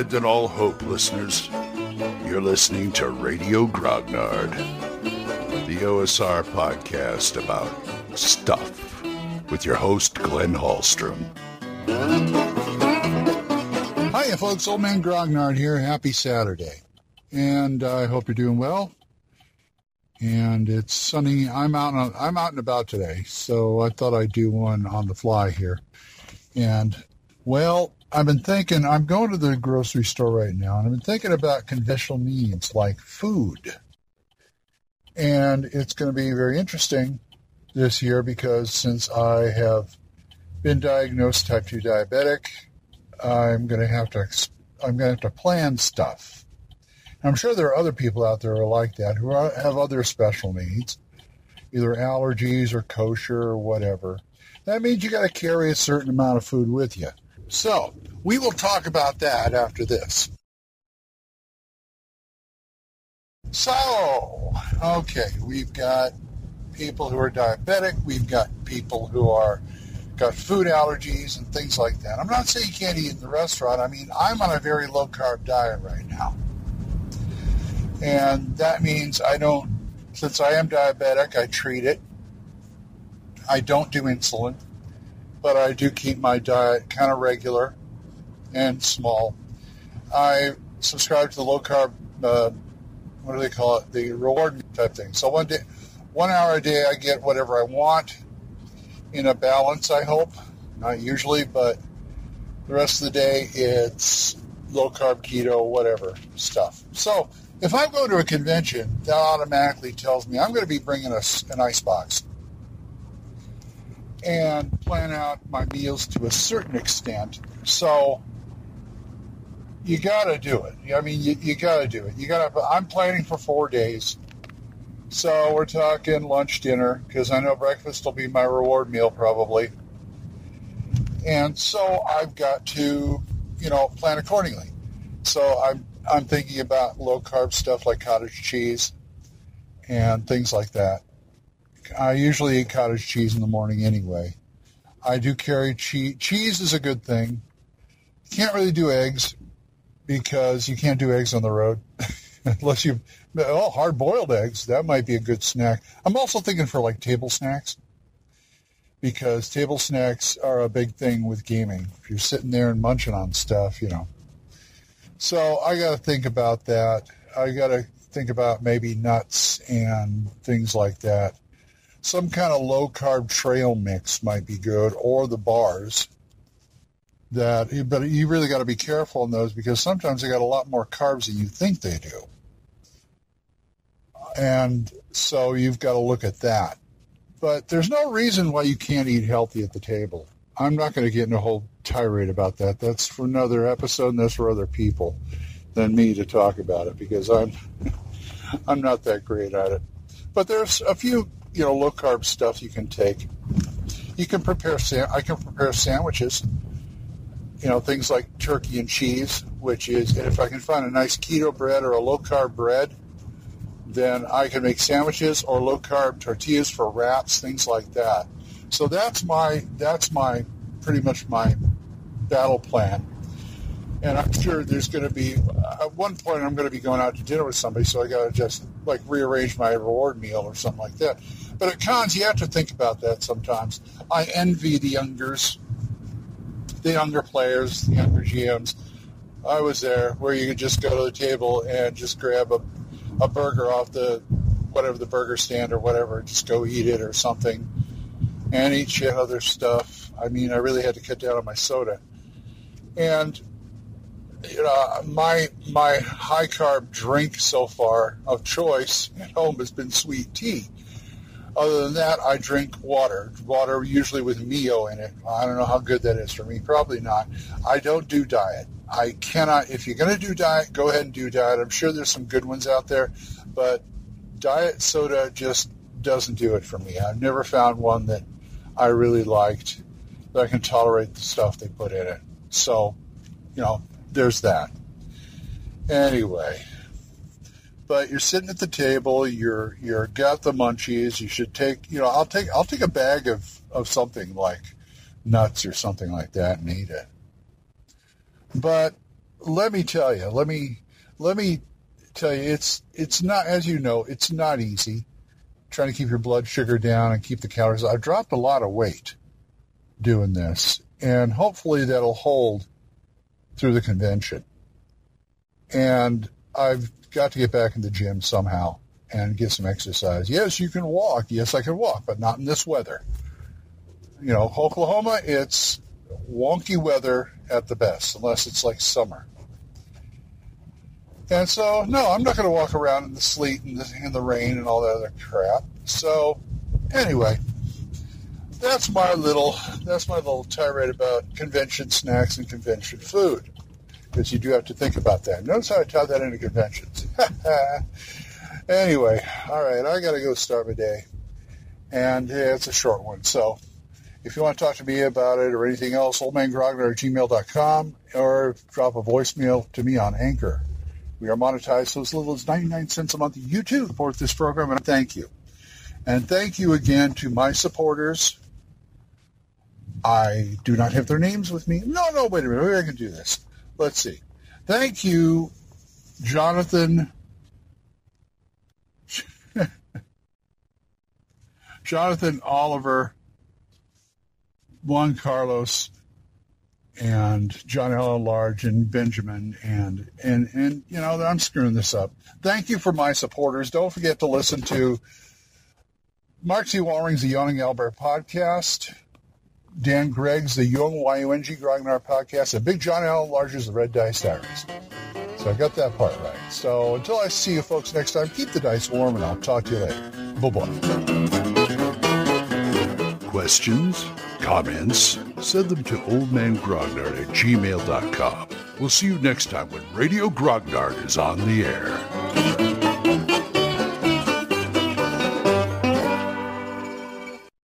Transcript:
Abandon all hope, listeners. You're listening to Radio Grognard, the OSR podcast about stuff with your host, Glenn Hallstrom. Hiya, folks. Old Man Grognard here. Happy Saturday. And I hope you're doing well. And it's sunny. I'm out. On, I'm out and about today, so I thought I'd do one on the fly here. And well, I've been thinking. I'm going to the grocery store right now, and I've been thinking about conventional needs like food. And it's going to be very interesting this year because since I have been diagnosed type 2 diabetic, I'm going to have to I'm going to have to plan stuff. I'm sure there are other people out there who are like that who are, have other special needs, either allergies or kosher or whatever. That means you got to carry a certain amount of food with you. So we will talk about that after this. So, okay, we've got people who are diabetic. We've got people who are got food allergies and things like that. I'm not saying you can't eat in the restaurant. I mean, I'm on a very low carb diet right now. And that means I don't, since I am diabetic, I treat it. I don't do insulin, but I do keep my diet kind of regular and small. I subscribe to the low carb, uh, what do they call it? The reward type thing. So one day, one hour a day, I get whatever I want in a balance, I hope. Not usually, but the rest of the day it's low carb, keto, whatever stuff. So if I go to a convention, that automatically tells me I'm going to be bringing a, an ice box and plan out my meals to a certain extent. So you got to do it. I mean, you, you got to do it. You got to. I'm planning for four days. So we're talking lunch, dinner, because I know breakfast will be my reward meal probably. And so I've got to, you know, plan accordingly. So I'm I'm thinking about low carb stuff like cottage cheese and things like that. I usually eat cottage cheese in the morning anyway. I do carry cheese. Cheese is a good thing. Can't really do eggs because you can't do eggs on the road unless you oh hard boiled eggs that might be a good snack i'm also thinking for like table snacks because table snacks are a big thing with gaming if you're sitting there and munching on stuff you know so i got to think about that i got to think about maybe nuts and things like that some kind of low carb trail mix might be good or the bars that but you really got to be careful in those because sometimes they got a lot more carbs than you think they do. And so you've got to look at that. But there's no reason why you can't eat healthy at the table. I'm not going to get in a whole tirade about that. That's for another episode and that's for other people than me to talk about it because i'm i'm not that great at it. But there's a few you know low carb stuff you can take you can prepare i can prepare sandwiches you know, things like turkey and cheese, which is, and if I can find a nice keto bread or a low carb bread, then I can make sandwiches or low carb tortillas for wraps, things like that. So that's my, that's my, pretty much my battle plan. And I'm sure there's going to be, uh, at one point I'm going to be going out to dinner with somebody, so I got to just like rearrange my reward meal or something like that. But at cons, you have to think about that sometimes. I envy the youngers the younger players, the younger GMs. I was there where you could just go to the table and just grab a, a burger off the whatever the burger stand or whatever, just go eat it or something, and eat shit other stuff. I mean, I really had to cut down on my soda, and you know, my my high carb drink so far of choice at home has been sweet tea. Other than that, I drink water. Water usually with Mio in it. I don't know how good that is for me. Probably not. I don't do diet. I cannot. If you're going to do diet, go ahead and do diet. I'm sure there's some good ones out there, but diet soda just doesn't do it for me. I've never found one that I really liked that I can tolerate the stuff they put in it. So, you know, there's that. Anyway, but you're sitting at the table, you're you're got the munchies. You should take, you know, I'll take I'll take a bag of of something like nuts or something like that and eat it. But let me tell you, let me let me tell you, it's it's not as you know, it's not easy trying to keep your blood sugar down and keep the calories. I've dropped a lot of weight doing this, and hopefully that'll hold through the convention. And I've got to get back in the gym somehow and get some exercise. Yes, you can walk. Yes, I can walk, but not in this weather. You know, Oklahoma, it's wonky weather at the best, unless it's like summer. And so, no, I'm not going to walk around in the sleet and the, and the rain and all that other crap. So, anyway, that's my little that's my little tirade about convention snacks and convention food. Because you do have to think about that. Notice how I tied that into conventions. anyway, all right, I got to go start my day, and yeah, it's a short one. So, if you want to talk to me about it or anything else, oldmangrognard at gmail.com or drop a voicemail to me on Anchor. We are monetized so as little as 99 cents a month. You too support this program, and thank you. And thank you again to my supporters. I do not have their names with me. No, no, wait a minute. Maybe I can do this. Let's see. Thank you, Jonathan. Jonathan Oliver, Juan Carlos, and John L. Large and Benjamin and and and you know I'm screwing this up. Thank you for my supporters. Don't forget to listen to Mark T. Walring's The Yawning Albert podcast, Dan Gregg's The Young Y-U-N-G Grognard podcast, and Big John L. Large's The Red Dice Diaries. So I got that part right. So until I see you folks next time, keep the dice warm and I'll talk to you later. Bye-bye. Questions? Comments? Send them to oldmangrognard at gmail.com. We'll see you next time when Radio Grognard is on the air.